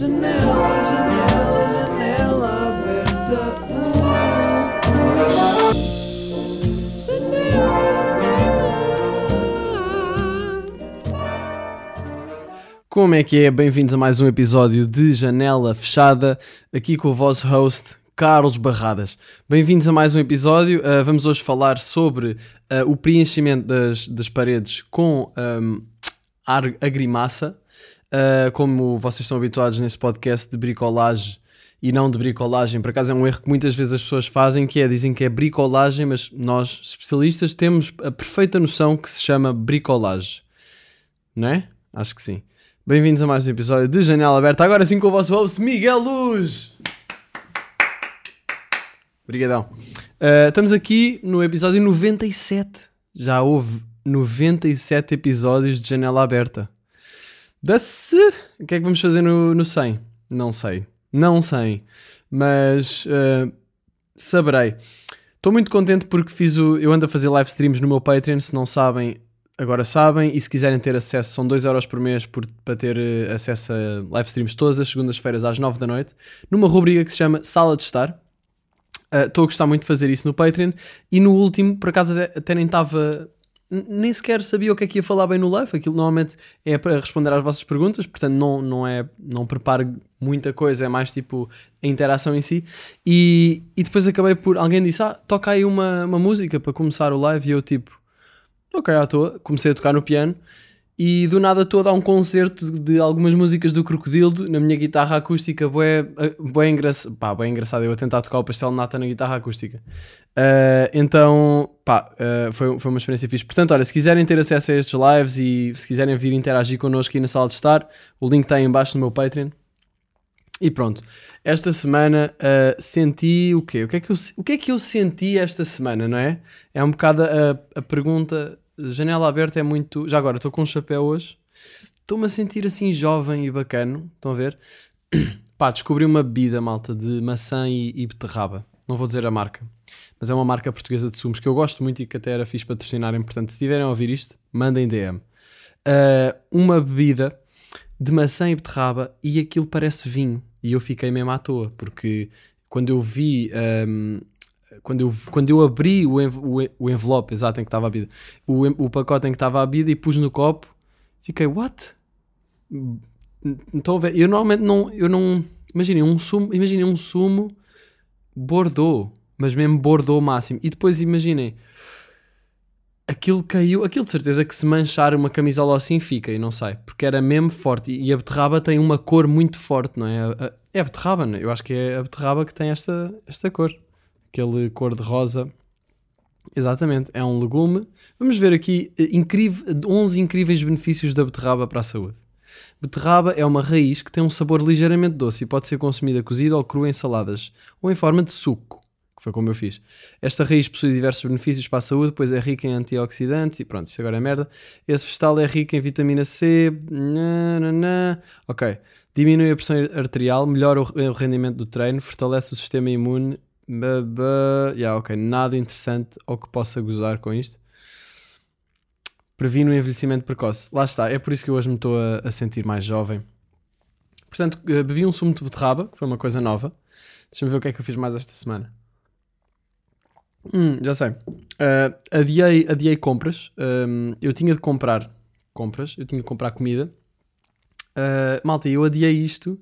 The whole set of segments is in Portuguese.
Janela, janela, janela aberta. Como é que é? Bem-vindos a mais um episódio de Janela Fechada, aqui com o vosso host Carlos Barradas. Bem-vindos a mais um episódio. Uh, vamos hoje falar sobre uh, o preenchimento das, das paredes com um, agrimassa. Uh, como vocês estão habituados nesse podcast de bricolagem e não de bricolagem, por acaso é um erro que muitas vezes as pessoas fazem, que é dizem que é bricolagem, mas nós, especialistas, temos a perfeita noção que se chama bricolagem. Não é? Acho que sim. Bem-vindos a mais um episódio de Janela Aberta. Agora sim com o vosso host Miguel Luz. Obrigadão. Uh, estamos aqui no episódio 97. Já houve 97 episódios de Janela Aberta. Da-se. O que é que vamos fazer no, no 100? Não sei. Não sei. Mas uh, saberei. Estou muito contente porque fiz o. Eu ando a fazer live streams no meu Patreon. Se não sabem, agora sabem. E se quiserem ter acesso, são 2€ por mês por, para ter eh, acesso a live streams todas as segundas-feiras às 9 da noite. Numa rubrica que se chama Sala de Estar. Uh, Estou a gostar muito de fazer isso no Patreon. E no último, por acaso, até, até nem estava. Nem sequer sabia o que é que ia falar bem no live. Aquilo normalmente é para responder às vossas perguntas, portanto, não, não é. Não preparo muita coisa, é mais tipo a interação em si. E, e depois acabei por. Alguém disse: Ah, toca aí uma, uma música para começar o live. E eu, tipo, ok, à toa. Comecei a tocar no piano. E do nada estou a dar um concerto de algumas músicas do Crocodilo na minha guitarra acústica, bué, bué, engraçado, pá, bué engraçado, eu a tentar tocar o pastel nata na guitarra acústica. Ah, então, pá, ah, foi, foi uma experiência fixe. Portanto, olha, se quiserem ter acesso a estes lives e se quiserem vir interagir connosco aqui na sala de estar, o link está aí em baixo no meu Patreon. E pronto, esta semana ah, senti o quê? O que, é que eu, o que é que eu senti esta semana, não é? É um bocado a, a pergunta. Janela aberta é muito. Já agora, estou com um chapéu hoje. Estou-me a sentir assim jovem e bacano. Estão a ver? Pá, descobri uma bebida, malta, de maçã e, e beterraba. Não vou dizer a marca. Mas é uma marca portuguesa de sumos que eu gosto muito e que até era fixe patrocinarem. Portanto, se estiverem a ouvir isto, mandem DM. Ah, uma bebida de maçã e beterraba e aquilo parece vinho. E eu fiquei mesmo à toa, porque quando eu vi. ahm, quando, eu, quando eu abri o, env- o, en- o envelope, exato, em que estava a bebida, o, o pacote em que estava a bebida e pus no copo, fiquei, what? Ver? Eu normalmente não. Eu não imaginem um sumo, imaginem um sumo Bordeaux, mas mesmo Bordeaux máximo. E depois imaginem aquilo caiu, aquilo de certeza que se manchar uma camisola assim fica e não sai, porque era mesmo forte. E a beterraba tem uma cor muito forte, não é? É a beterraba, não é? Eu acho que é a beterraba que tem esta, esta cor, aquele cor de rosa. Exatamente, é um legume. Vamos ver aqui eh, incrível, 11 incríveis benefícios da beterraba para a saúde. Beterraba é uma raiz que tem um sabor ligeiramente doce e pode ser consumida cozida ou crua em saladas ou em forma de suco, que foi como eu fiz. Esta raiz possui diversos benefícios para a saúde, pois é rica em antioxidantes e pronto, isto agora é merda. Esse vegetal é rico em vitamina C. nananã. Ok. Diminui a pressão arterial, melhora o rendimento do treino, fortalece o sistema imune. Ba, ba. Yeah, ok. Nada interessante ou que possa gozar com isto. Previne o envelhecimento precoce. Lá está, é por isso que eu hoje me estou a, a sentir mais jovem. Portanto, eh, bebi um sumo de beterraba, que foi uma coisa nova. Deixa-me ver o que é que eu fiz mais esta semana. Hum, já sei. Uh, adiei, adiei compras. Um, eu tinha de comprar compras, eu tinha de comprar comida. Uh, malta, eu adiei isto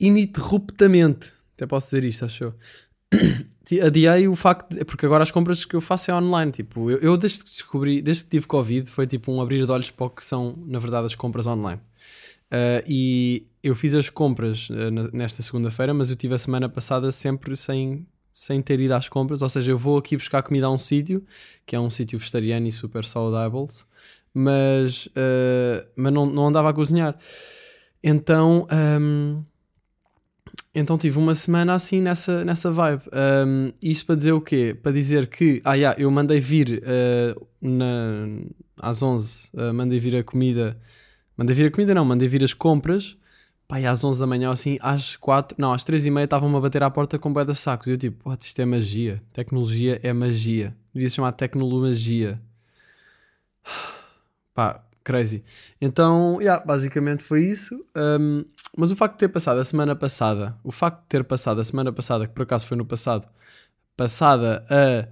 ininterruptamente. Até posso dizer isto, acho eu. Ti- Adiei o facto de, porque agora as compras que eu faço é online. Tipo, eu, eu desde que descobri, desde que tive Covid, foi tipo um abrir de olhos para o que são, na verdade, as compras online. Uh, e eu fiz as compras uh, nesta segunda-feira, mas eu tive a semana passada sempre sem, sem ter ido às compras. Ou seja, eu vou aqui buscar comida a um sítio, que é um sítio vegetariano e super saudável, mas, uh, mas não, não andava a cozinhar. Então, um, então tive uma semana assim nessa, nessa vibe. Um, isto para dizer o quê? Para dizer que, ah, yeah, eu mandei vir uh, na, às 11, uh, mandei vir a comida. Mandei vir a comida, não, mandei vir as compras. Pá, às 11 da manhã, assim, às 4, não, às 3 e meia estavam-me a bater à porta com bué de sacos. E eu tipo, isto é magia. Tecnologia é magia. Devia se chamar tecnologia. Pá, crazy. Então, yeah, basicamente foi isso. Um, mas o facto de ter passado a semana passada, o facto de ter passado a semana passada, que por acaso foi no passado, passada a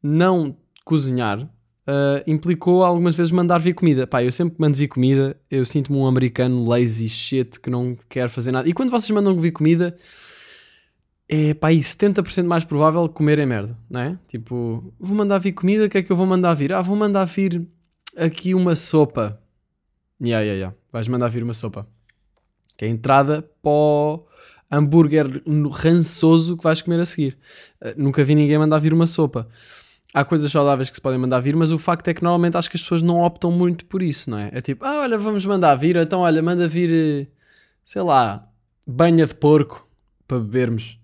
não cozinhar, uh, implicou algumas vezes mandar vir comida. Pá, eu sempre que mando vir comida, eu sinto-me um americano lazy shit que não quer fazer nada. E quando vocês mandam vir comida, é pá, aí 70% mais provável comerem merda, não é? Tipo, vou mandar vir comida, o que é que eu vou mandar vir? Ah, vou mandar vir aqui uma sopa. Ya, ya, ya. Vais mandar vir uma sopa. Que é a entrada o hambúrguer rançoso que vais comer a seguir. Uh, nunca vi ninguém mandar vir uma sopa. Há coisas saudáveis que se podem mandar vir, mas o facto é que normalmente acho que as pessoas não optam muito por isso, não é? É tipo, ah, olha, vamos mandar vir, então olha, manda vir, eh, sei lá, banha de porco para bebermos.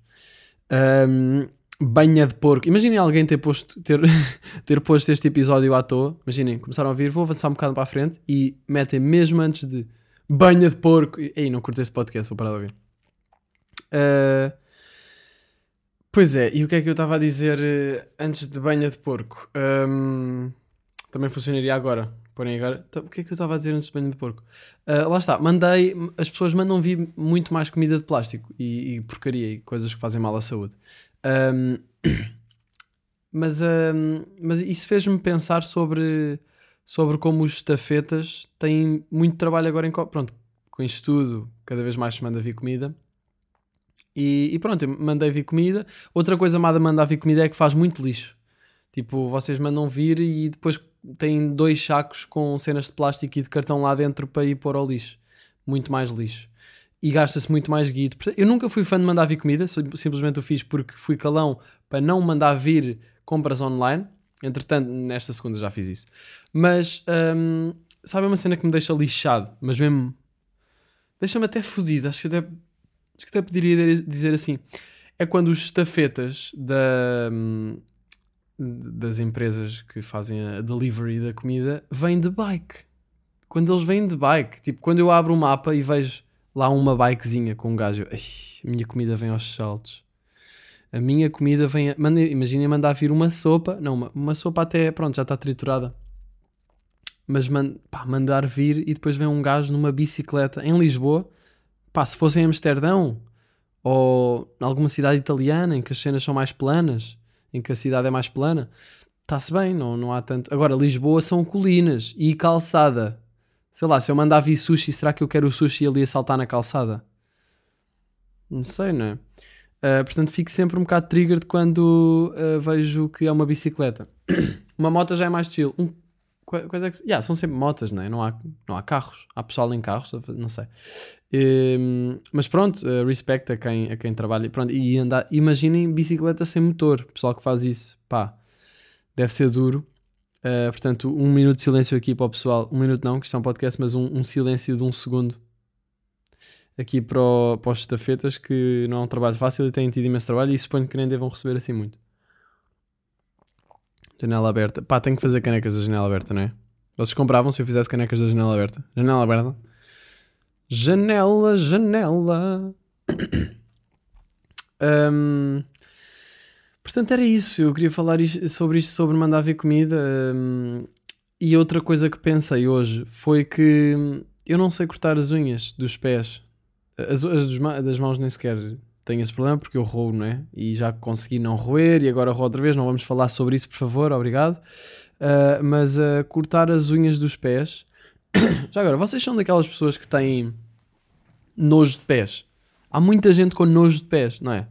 Um, banha de porco. Imaginem alguém ter posto, ter, ter posto este episódio à toa. Imaginem, começaram a ouvir, vou avançar um bocado para a frente e metem mesmo antes de banha de porco. Ei, não curtei esse podcast, vou parar de ouvir. Uh, pois é, e o que é que eu estava a dizer antes de banha de porco? Um, também funcionaria agora. Porém, agora, o que é que eu estava a dizer antes de banho de porco? Uh, lá está, mandei, as pessoas mandam vir muito mais comida de plástico e, e porcaria e coisas que fazem mal à saúde. Um, mas, um, mas isso fez-me pensar sobre, sobre como os estafetas têm muito trabalho agora em. Pronto, com isto tudo, cada vez mais se manda vir comida. E, e pronto, eu mandei vir comida. Outra coisa amada mandar vir comida é que faz muito lixo. Tipo, vocês mandam vir e depois têm dois sacos com cenas de plástico e de cartão lá dentro para ir pôr ao lixo. Muito mais lixo. E gasta-se muito mais guito. Eu nunca fui fã de mandar vir comida, simplesmente o fiz porque fui calão para não mandar vir compras online. Entretanto, nesta segunda já fiz isso. Mas, hum, sabe uma cena que me deixa lixado, mas mesmo. Deixa-me até fodido. Acho que até, acho que até poderia dizer assim. É quando os estafetas da, hum, das empresas que fazem a delivery da comida vêm de bike. Quando eles vêm de bike, tipo, quando eu abro o mapa e vejo lá uma bikezinha com um gajo, a minha comida vem aos saltos. A minha comida vem. A, imaginem mandar vir uma sopa, não, uma, uma sopa até, pronto, já está triturada. Mas man, pá, mandar vir e depois vem um gajo numa bicicleta em Lisboa. Pá, se fosse em Amsterdão ou em alguma cidade italiana em que as cenas são mais planas, em que a cidade é mais plana, está-se bem, não, não há tanto. Agora, Lisboa são colinas e calçada. Sei lá, se eu mandar vir sushi, será que eu quero o sushi ali a saltar na calçada? Não sei, não é? Uh, portanto, fico sempre um bocado triggered quando uh, vejo que é uma bicicleta. uma moto já é mais chill. Um, quais é que, yeah, são sempre motas, não é? Não há, não há carros. Há pessoal em carros, não sei. Um, mas pronto, uh, a quem, a quem trabalha. Pronto, e andar, imaginem bicicleta sem motor. Pessoal que faz isso, pá, deve ser duro. Uh, portanto, um minuto de silêncio aqui para o pessoal. Um minuto não, que isto é um podcast, mas um, um silêncio de um segundo aqui para, o, para os estafetas, que não é um trabalho fácil e têm tido imenso trabalho e suponho que nem devam receber assim muito. Janela aberta. Pá, tenho que fazer canecas da janela aberta, não é? Vocês compravam se eu fizesse canecas da janela aberta? Janela aberta. Janela, janela. um, portanto, era isso. Eu queria falar sobre isto, sobre mandar vir comida. Um, e outra coisa que pensei hoje foi que eu não sei cortar as unhas dos pés. As, as das mãos nem sequer tenho esse problema porque eu roo, não é? E já consegui não roer e agora roo outra vez. Não vamos falar sobre isso, por favor, obrigado. Uh, mas uh, cortar as unhas dos pés Já agora, vocês são daquelas pessoas que têm nojo de pés? Há muita gente com nojo de pés, não é?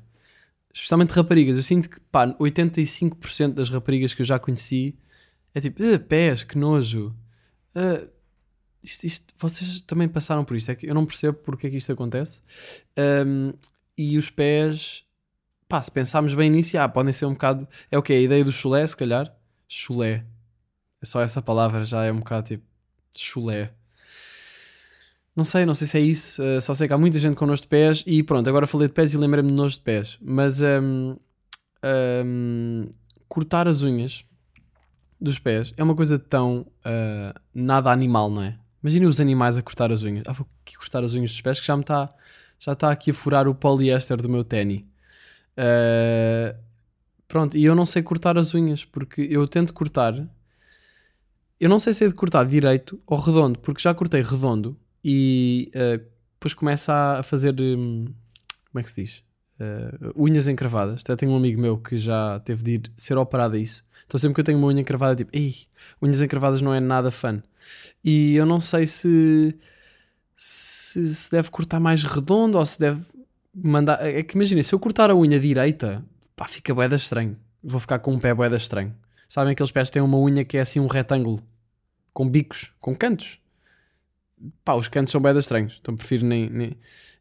Especialmente raparigas. Eu sinto que, pá, 85% das raparigas que eu já conheci é tipo, uh, pés, que nojo. Uh, isto, isto, vocês também passaram por isto. É que eu não percebo porque é que isto acontece. Um, e os pés, pá, se pensarmos bem nisso, ah, podem ser um bocado. É o que? A ideia do chulé, se calhar? Chulé. É só essa palavra já é um bocado tipo chulé. Não sei, não sei se é isso. Uh, só sei que há muita gente com nojo de pés. E pronto, agora falei de pés e lembrei-me de nojo de pés. Mas um, um, cortar as unhas dos pés é uma coisa tão uh, nada animal, não é? Imaginem os animais a cortar as unhas. Ah, vou cortar as unhas dos pés que já me está já está aqui a furar o poliéster do meu ténis. Uh, pronto, e eu não sei cortar as unhas porque eu tento cortar eu não sei se é de cortar direito ou redondo, porque já cortei redondo e uh, depois começa a fazer. hum, como é que se diz? Uh, unhas encravadas. Até tenho um amigo meu que já teve de ir ser operado a isso. Então sempre que eu tenho uma unha encravada, tipo, ei, unhas encravadas não é nada fun. E eu não sei se, se se deve cortar mais redondo ou se deve mandar. É que imagina, se eu cortar a unha direita, pá, fica boeda estranho. Vou ficar com um pé boeda estranho. Sabem aqueles pés que têm uma unha que é assim um retângulo, com bicos, com cantos? Pá, os cantos são boeda estranhos, então prefiro nem, nem.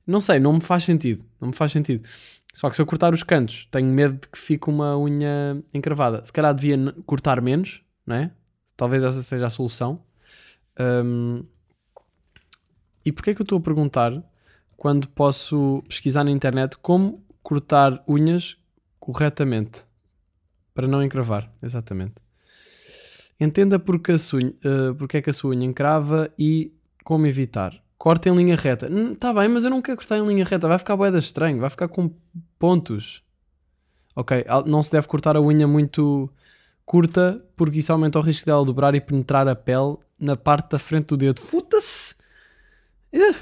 Não sei, não me faz sentido. Não me faz sentido. Só que se eu cortar os cantos, tenho medo de que fique uma unha encravada. Se calhar devia cortar menos, não é? Talvez essa seja a solução. Hum, E porquê é que eu estou a perguntar quando posso pesquisar na internet como cortar unhas corretamente para não encravar? Exatamente. Entenda porque, a sua unha- eh, porque é que a sua unha encrava e como evitar. Corta em linha reta. Está bem, mas eu não quero cortar em linha reta. Vai ficar boeda estranho. Vai ficar com pontos. Ok, não se deve cortar a unha muito curta porque isso aumenta o risco dela dobrar e penetrar a pele na parte da frente do dedo. Futa-se! Eh.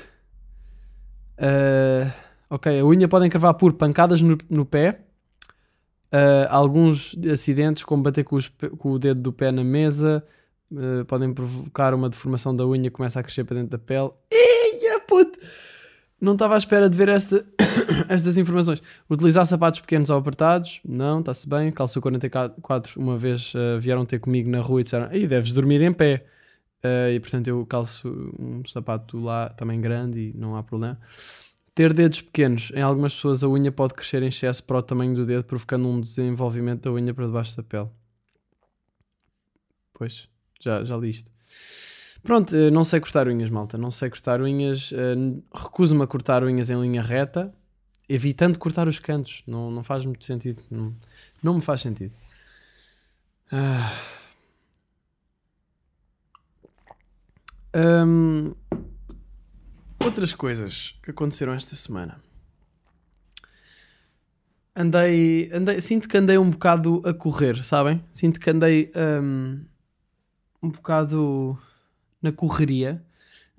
Eh, ok, a unha pode encravar por pancadas no, no pé, eh, alguns acidentes, como bater com, os com o dedo do pé na mesa, eh, podem provocar uma deformação da unha que começa a crescer para dentro da pele. Eia, puto! Não estava à espera de ver esta, estas informações. Utilizar sapatos pequenos ou apertados? Não, está-se bem. Calço 44, uma vez eh, vieram ter comigo na rua e disseram: Aí deves dormir em pé. Eh, e portanto eu calço um sapato lá também grande e não há problema. Ter dedos pequenos. Em algumas pessoas a unha pode crescer em excesso para o tamanho do dedo, provocando um desenvolvimento da unha para debaixo da pele. Pois, já, já li isto. Pronto, eh, não sei cortar unhas, malta. Não sei cortar unhas. eh, Recuso-me a cortar unhas em linha reta, evitando cortar os cantos. Não, não faz muito sentido. Não, não me faz sentido. Ah. Hum, outras coisas que aconteceram esta semana. Andei, andei, sinto que andei um bocado a correr, sabem? Sinto que andei hum, um bocado na correria,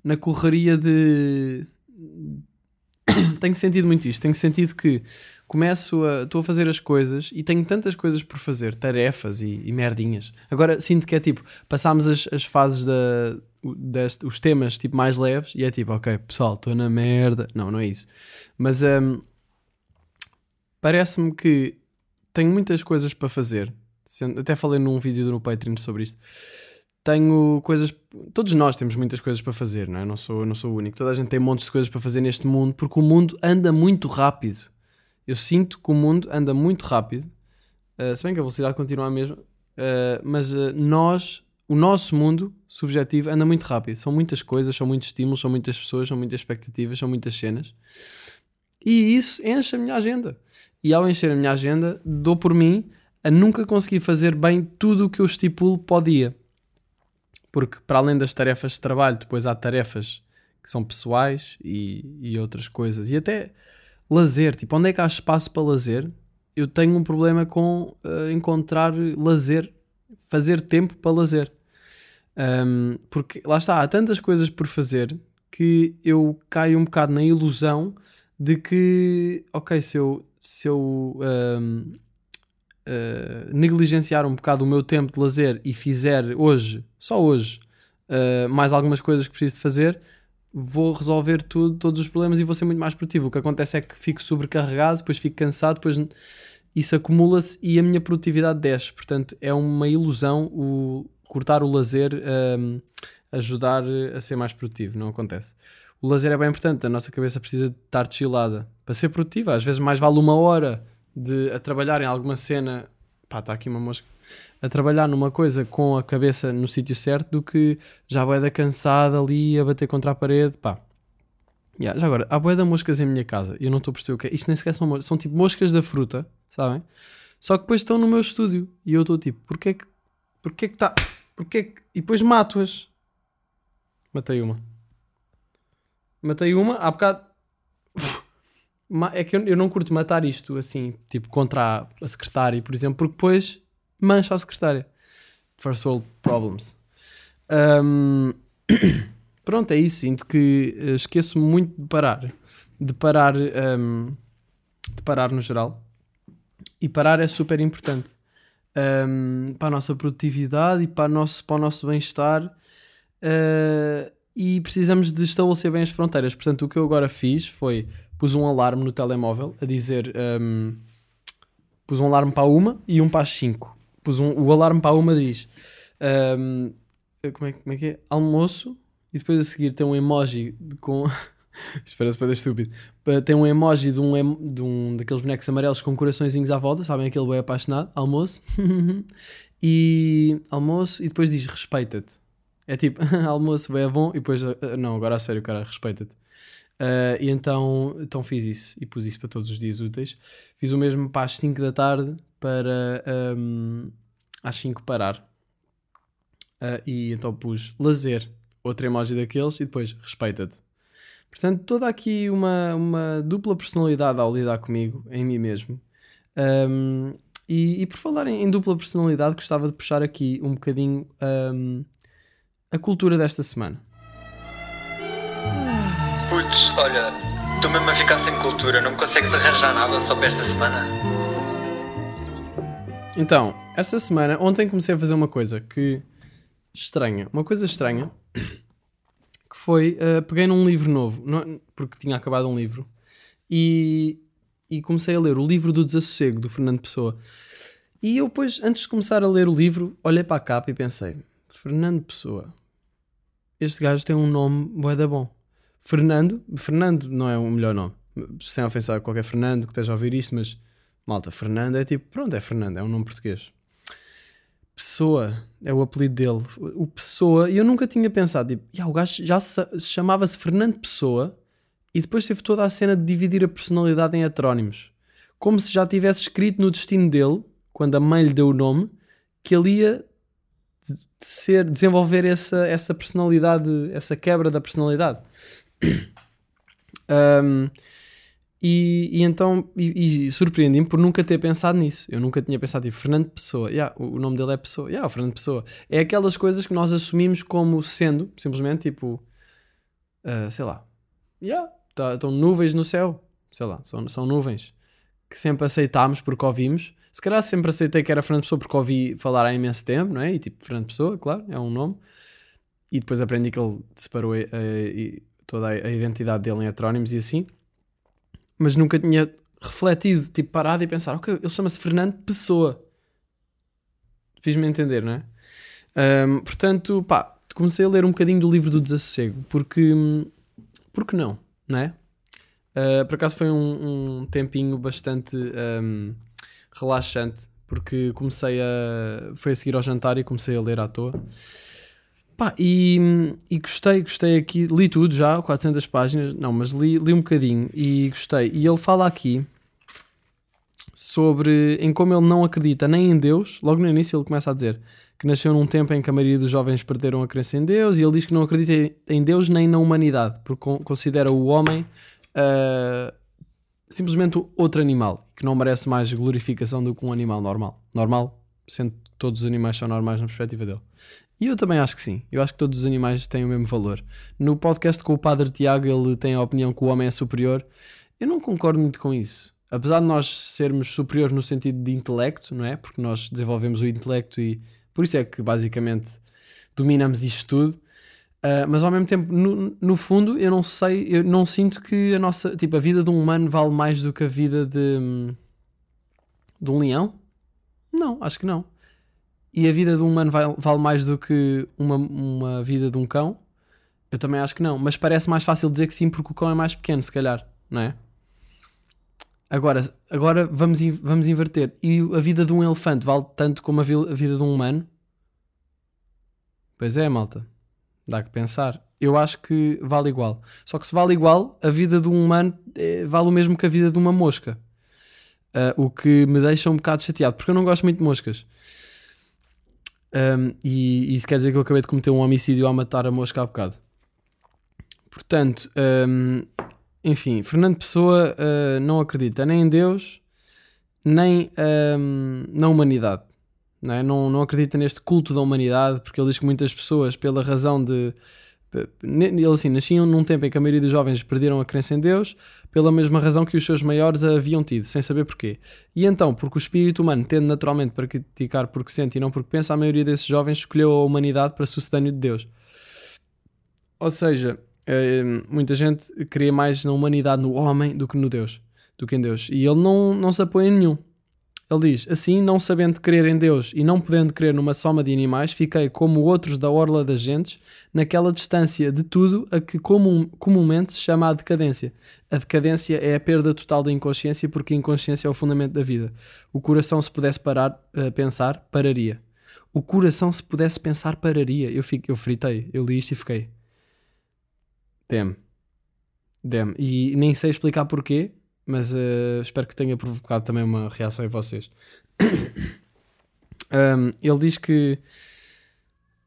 na correria de. tenho sentido muito isto. Tenho sentido que começo a. estou a fazer as coisas e tenho tantas coisas por fazer, tarefas e, e merdinhas. Agora sinto que é tipo, passámos as, as fases da. Deste, os temas tipo mais leves e é tipo, ok, pessoal, estou na merda. Não, não é isso. Mas hum, parece-me que tenho muitas coisas para fazer. Até falei num vídeo no Patreon sobre isto. Tenho coisas. Todos nós temos muitas coisas para fazer, não é? Não sou, não sou o único. Toda a gente tem montes de coisas para fazer neste mundo porque o mundo anda muito rápido. Eu sinto que o mundo anda muito rápido. Uh, se bem que a velocidade continua a mesma. Uh, mas uh, nós, o nosso mundo subjetivo, anda muito rápido. São muitas coisas, são muitos estímulos, são muitas pessoas, são muitas expectativas, são muitas cenas. E isso enche a minha agenda. E ao encher a minha agenda, dou por mim a nunca conseguir fazer bem tudo o que eu estipulo o dia. Porque para além das tarefas de trabalho, depois há tarefas que são pessoais e, e outras coisas. E até lazer, tipo, onde é que há espaço para lazer? Eu tenho um problema com eh, encontrar lazer, fazer tempo para lazer. Um, porque lá está, há tantas coisas por fazer que eu caio um bocado na ilusão de que, ok, se eu, se eu um, uh, negligenciar um bocado o meu tempo de lazer e fizer hoje, só hoje, uh, mais algumas coisas que preciso de fazer, vou resolver tudo, todos os problemas e vou ser muito mais produtivo. O que acontece é que fico sobrecarregado, depois fico cansado, depois isso acumula-se e a minha produtividade desce. Portanto, é uma ilusão o cortar o lazer um, ajudar a ser mais produtivo. Não acontece. O lazer é bem importante, a nossa cabeça precisa de estar chillada para ser produtiva. Às vezes mais vale uma hora de a trabalhar em alguma cena. Pá, está aqui uma mosca. A trabalhar numa coisa com a cabeça no sítio certo do que já vai da cansada ali a bater contra a parede. Pá. Yeah, já agora, há boia de moscas em minha casa e eu não estou a perceber o que é. Isto nem sequer são moscas, são tipo moscas da fruta, sabem? Só que depois estão no meu estúdio e eu estou tipo, porquê que porquê que está. Porquê que. E depois mato-as. Matei uma. Matei uma, há bocado. É que eu, eu não curto matar isto assim, tipo, contra a, a secretária, por exemplo, porque depois mancha a secretária. First world problems. Ahm, pronto, é isso. Sinto que eh, esqueço muito de parar. De parar, ahm, de parar no geral. E parar é super importante. Ahm, para a nossa produtividade e para nosso, para o nosso bem-estar. Ah, e precisamos de estabelecer bem as fronteiras. Portanto, o que eu agora fiz foi pus um alarme no telemóvel a dizer ahm, pus um alarme para uma e um para as 5. Pus um, o alarme para uma diz ahm, como, é, como é que é? Almoço e depois a seguir tem um emoji com. Parece para estúpido. Tem um emoji de um, de um daqueles bonecos amarelos com coraçõezinhos à volta, sabem aquele bem apaixonado? Almoço. e almoço e depois diz respeita-te. É tipo, almoço bem é bom e depois, ah, não, agora a sério, cara, respeita-te. Ah, e então, então fiz isso e pus isso para todos os dias úteis. Fiz o mesmo para as 5 da tarde para ahm, às 5 parar. Ah, e então pus lazer, outro emoji daqueles e depois respeita-te. Portanto, toda aqui uma, uma dupla personalidade ao lidar comigo, em mim mesmo. Ahm, e, e por falar em, em dupla personalidade, gostava de puxar aqui um bocadinho ahm, a cultura desta semana. Olha, estou mesmo a ficar sem cultura, não me consegues arranjar nada só para esta semana? Então, esta semana, ontem comecei a fazer uma coisa que estranha, uma coisa estranha, que foi, uh, peguei num livro novo, não- porque tinha acabado um livro, e, e comecei a ler o livro do Desassossego, do Fernando Pessoa. E eu depois, antes de começar a ler o livro, olhei para a capa e pensei, Fernando Pessoa, este gajo tem um nome bué da bom. Fernando, Fernando não é o melhor nome, sem ofensar qualquer Fernando que esteja a ouvir isto, mas Malta, Fernando é tipo, pronto, é Fernando, é um nome português. Pessoa é o apelido dele. O Pessoa, e eu nunca tinha pensado, tipo, "Ya, o gajo já se, chamava-se Fernando Pessoa e depois teve toda a cena de dividir a personalidade em heterónimos. Como se já tivesse escrito no destino dele, quando a mãe lhe deu o nome, que ele ia ser, desenvolver essa, essa personalidade, essa quebra da personalidade. Ahm, e, e então, e, e surpreendi-me por nunca ter pensado nisso. Eu nunca tinha pensado, tipo, Fernando Pessoa, yeah, o, o nome dele é Pessoa, yeah, o Fernando Pessoa. É aquelas coisas que nós assumimos como sendo, simplesmente, tipo, ah, sei lá, yeah, tá- estão nuvens no céu, sei lá, são, são nuvens que sempre aceitámos porque ouvimos. Se calhar sempre aceitei que era Fernando Pessoa porque ouvi falar há imenso tempo, não é? E tipo, Fernando Pessoa, claro, é um nome. E depois aprendi que ele separou a- a- e toda a, identidade dele em heterónimos e assim. Mas nunca tinha refletido, tipo, parado e pensar, ok, ele chama-se Fernando Pessoa. Fiz-me entender, não é? Ahm, portanto, pá, comecei a ler um bocadinho do livro do Desassossego, porque, porque não, não é? Ah, por acaso foi um, um tempinho bastante ahm, relaxante, porque comecei a. Foi a seguir ao jantar e comecei a ler à toa. Pá, e, e gostei, gostei aqui, li tudo já, 400 páginas, não, mas li, li um bocadinho e gostei. E ele fala aqui sobre em como ele não acredita nem em Deus, logo no início ele começa a dizer que nasceu num tempo em que a maioria dos jovens perderam a crença em Deus e ele diz que não acredita em- Deus nem na humanidade, porque con- considera o homem ah, simplesmente outro animal, que não merece mais glorificação do que um animal normal. Normal, sendo que todos os animais são normais na perspectiva dele. E eu também acho que sim. Eu acho que todos os animais têm o mesmo valor. No podcast com o Padre Tiago, ele tem a opinião que o homem é superior. Eu não concordo muito com isso. Apesar de nós sermos superiores no sentido de intelecto, não é? Porque nós desenvolvemos o intelecto e por isso é que basicamente dominamos isto tudo. Ah, mas ao mesmo tempo, no, no fundo, eu não sei, eu não sinto que a nossa, tipo, a vida de um humano vale mais do que a vida de, hum, de um leão. Não, acho que não. E a vida de um humano vale mais do que uma, uma vida de um cão? Eu também acho que não. Mas parece mais fácil dizer que sim porque o cão é mais pequeno, se calhar, não é? Agora, agora vamos, vamos inverter. E a vida de um elefante vale tanto como a, a vida de um humano? Pois é, malta. Dá que pensar. Eu acho que vale igual. Só que se vale igual, a vida de um humano eh, vale o mesmo que a vida de uma mosca. Ah, o que me deixa um bocado chateado, porque eu não gosto muito de moscas. Um, e isso quer dizer que eu acabei de cometer um homicídio ao matar a mosca há bocado. Portanto, um, enfim, Fernando Pessoa uh, não acredita nem em Deus, nem um, na humanidade. não, é? não, não acredita neste culto da humanidade, porque ele diz que muitas pessoas, pela razão de. Ele assim, nasciam num tempo em que a maioria dos jovens perderam a crença em Deus, pela mesma razão que os seus maiores a haviam tido, sem saber porquê. E então, porque o espírito humano tende naturalmente para criticar porque sente e não porque pensa, a maioria desses jovens escolheu a humanidade para sucedâneo de Deus. Ou seja, eh, muita gente queria mais na humanidade, no homem, do que no Deus, do que em Deus. E ele não, não se apoia em nenhum. Ele diz: Assim, não sabendo crer em Deus e não podendo crer numa soma de animais, fiquei como outros da orla das gentes, naquela distância de tudo a que comum, comumente se chama a decadência. A decadência é a perda total da inconsciência, porque a inconsciência é o fundamento da vida. O coração, se pudesse parar, uh, pensar, pararia. O coração, se pudesse pensar, pararia. Eu, fico, eu fritei, eu li isto e fiquei. Damn. Damn. E nem sei explicar porquê, mas uh, espero que tenha provocado também uma reação em vocês. um, ele diz que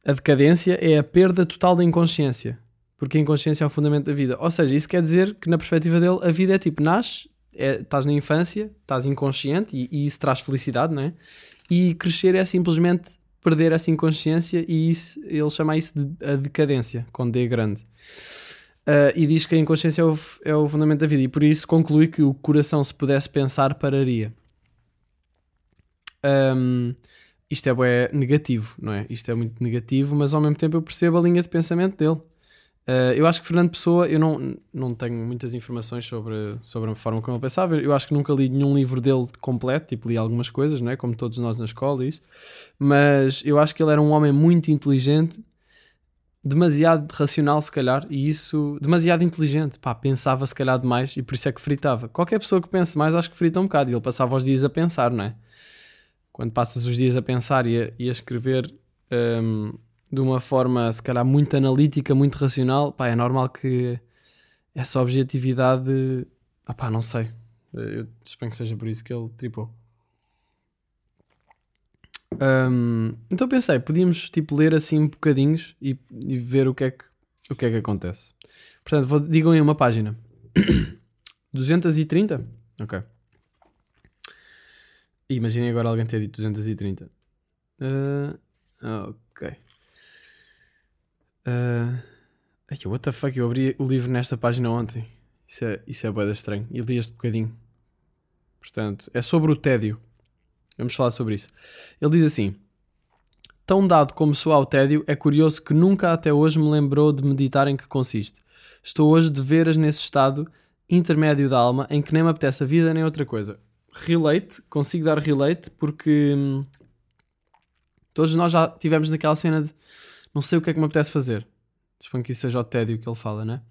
a decadência é a perda total da inconsciência, porque a inconsciência é o fundamento da vida. Ou seja, isso quer dizer que, na perspectiva dele, a vida é tipo: nasces, é, estás na infância, estás inconsciente e, e, isso traz felicidade, não é? E crescer é simplesmente perder essa inconsciência, e isso, ele chama isso de a decadência, com D grande. Uh, e diz que a inconsciência é o, é o fundamento da vida e por isso conclui que o coração, se pudesse pensar, pararia. Um, isto é bué negativo, não é? Isto é muito negativo, mas ao mesmo tempo eu percebo a linha de pensamento dele. Uh, eu acho que Fernando Pessoa, eu não, não tenho muitas informações sobre, sobre a forma como ele pensava. Eu acho que nunca li nenhum livro dele completo, tipo, li algumas coisas, não é? como todos nós na escola, isso. Mas eu acho que ele era um homem muito inteligente demasiado racional, se calhar, e isso demasiado inteligente. Pá, pensava se calhar demais e por isso é que fritava. Qualquer pessoa que pense mais, acho que frita um bocado. E ele passava os dias a pensar, não é? Quando passas os dias a pensar e a, e a escrever um, de uma forma, se calhar, muito analítica, muito racional, pá, é normal que essa objetividade. Ah, pá, não sei. Eu suponho que seja por isso que ele tripou. Um, então pensei, podíamos tipo ler assim um bocadinhos e, e, ver o que, é que, o que é que acontece. Portanto, vou, digam aí uma página. 230? Ok. Imaginem agora alguém ter dito 230. Uh, ok. Uh, what the fuck? Eu abri o livro nesta página ontem. Isso é, isso é boeda estranho. E li este bocadinho. Portanto, é sobre o tédio. Vamos falar sobre isso. Ele diz assim: Tão dado como sou ao tédio, é curioso que nunca até hoje me lembrou de meditar em que consiste. Estou hoje de veras nesse estado intermédio da alma em que nem me apetece a vida nem outra coisa. Relate, consigo dar relate porque hum, todos nós já tivemos naquela cena de não sei o que é que me apetece fazer. Suponho que isso seja o tédio que ele fala, né?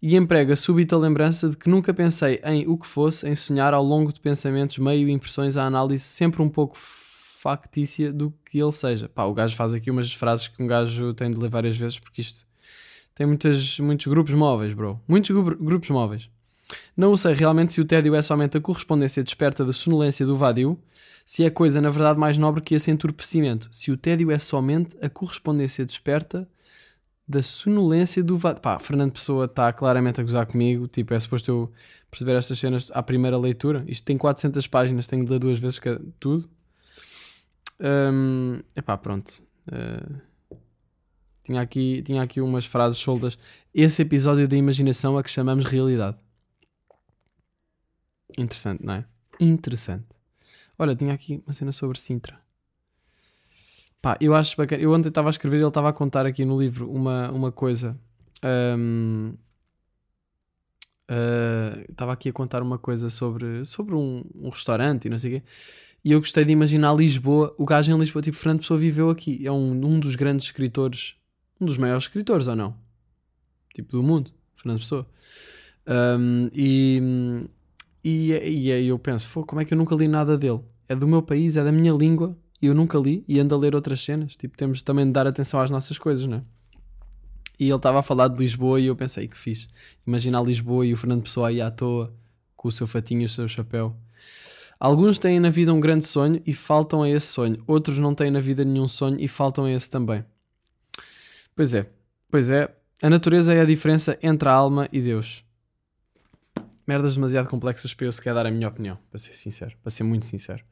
E emprega súbita lembrança de que nunca pensei em o que fosse, em sonhar ao longo de pensamentos, meio impressões, a análise sempre um pouco factícia do que ele seja. Pá, o gajo faz aqui umas frases que um gajo tem de ler várias vezes porque isto tem muitas, muitos grupos móveis, bro. Muitos grupos móveis. Não sei realmente se o tédio é somente a correspondência desperta da sonolência do vadio, se é coisa na verdade mais nobre que esse entorpecimento. Se o tédio é somente a correspondência desperta da sonolência do. Pá, Fernando Pessoa está claramente a gozar comigo. Tipo, é suposto eu perceber estas cenas à primeira leitura. Isto tem 400 páginas, tenho de ler duas vezes tudo. Um, epá, pronto. Uh, tinha, aqui, tinha aqui umas frases soltas. Esse episódio da imaginação a que chamamos realidade. Interessante, não é? Interessante. Olha, tinha aqui uma cena sobre Sintra. Pá, eu acho bacana. Eu ontem estava a escrever e ele estava a contar aqui no livro uma, uma coisa. Um, uh, estava aqui a contar uma coisa sobre, sobre um, um, restaurante e não sei o quê. E eu gostei de imaginar Lisboa. O gajo em Lisboa, tipo, Fernando Pessoa viveu aqui. É um, um dos grandes escritores, um dos maiores escritores, ou não? Tipo, do mundo. Fernando Pessoa. Um, e, e, e aí eu penso, como é que eu nunca li nada dele? É do meu país, é da minha língua e eu nunca li e ando a ler outras cenas. Tipo, temos também de dar atenção às nossas coisas, não é? E ele estava a falar de Lisboa e eu pensei que fiz. Imaginar Lisboa e o Fernando Pessoa aí à toa, com o seu fatinho e o seu chapéu. Alguns têm na vida um grande sonho e faltam a esse sonho. Outros não têm na vida nenhum sonho e faltam a esse também. Pois é, pois é. A natureza é a diferença entre a alma e Deus. Merdas demasiado complexas para eu sequer dar a minha opinião, para ser sincero, para ser muito sincero.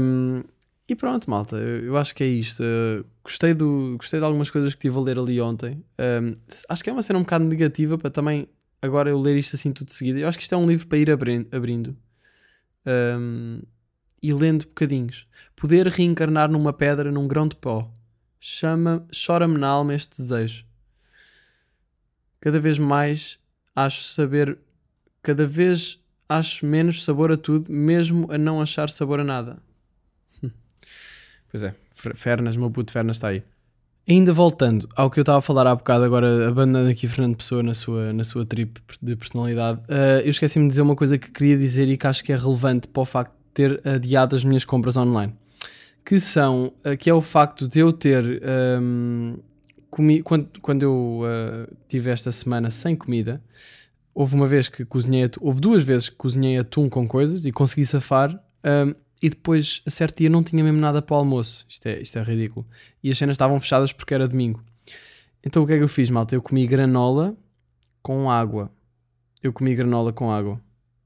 Um, e pronto, malta, eu, acho que é isto. Uh, gostei, do, gostei de algumas coisas que estive a ler ali ontem. Acho que é uma cena um bocado negativa para também agora eu ler isto assim tudo de seguida. Eu acho que isto é um livro para ir abri- abrindo e lendo bocadinhos. Poder reencarnar numa pedra, num grão de pó. Chama, chora-me na alma este desejo. Cada vez mais acho saber, cada vez acho menos sabor a tudo, mesmo a não achar sabor a nada. Pois é, Fer- Fernas, meu puto Fernas está aí. Ainda voltando ao que eu estava a falar há bocado, agora abandonando aqui Fernando Pessoa na sua, na sua trip de personalidade, eh, eu esqueci-me de dizer uma coisa que queria dizer e que acho que é relevante para o facto de ter adiado as minhas compras online. Que são, eh, que é o facto de eu ter, ehm, comi quando, quando eu eh, tive esta semana sem comida, houve uma vez que cozinhei, houve duas vezes que cozinhei atum com coisas e consegui safar, ehm, e depois, a certo dia, não tinha mesmo nada para o almoço. Isto é, isto é ridículo. E as cenas estavam fechadas porque era domingo. Então o que é que eu fiz, malta? Eu comi granola com água. Eu comi granola com água.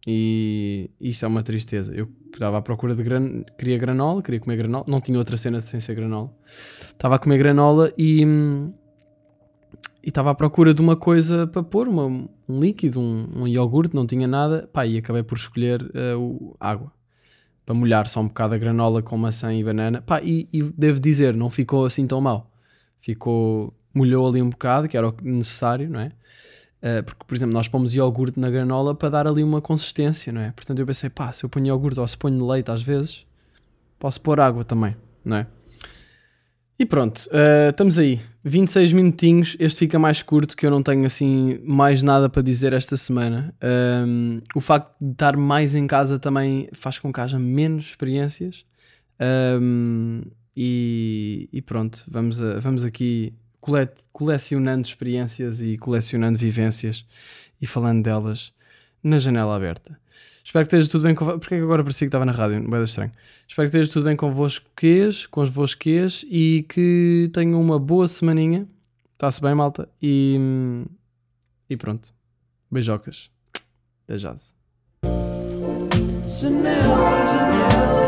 E isto é uma tristeza. Eu estava à procura de gran... queria granola, queria comer granola. Não tinha outra cena sem ser granola. Estava a comer granola e e estava à procura de uma coisa para pôr, uma- um líquido, um, um iogurte, não tinha nada. Pá, e acabei por escolher eh, o, água para molhar só um bocado a granola com maçã e banana. Pá, e, e devo dizer, não ficou assim tão mal. Ficou, molhou ali um bocado, que era o necessário, não é? Uh, porque, por exemplo, nós pomos iogurte na granola para dar ali uma consistência, não é? Portanto, eu pensei, pá, se eu ponho iogurte ou se ponho leite às vezes, posso pôr água também, não é? E pronto, uh, estamos aí. 26 minutinhos. Este fica mais curto, que eu não tenho assim mais nada para dizer esta semana. Um, o facto de estar mais em casa também faz com que haja menos experiências. Um, e, e pronto, vamos, a- vamos aqui cole- colecionando experiências e colecionando vivências e falando delas na janela aberta. Espero que esteja tudo bem com Porque é que agora parecia que estava na rádio? É estranho. Espero que esteja tudo bem convosco, com os vosquês e que tenham uma boa semaninha. Está-se bem, malta? E, e pronto. Beijocas. Até já. Janela, janela.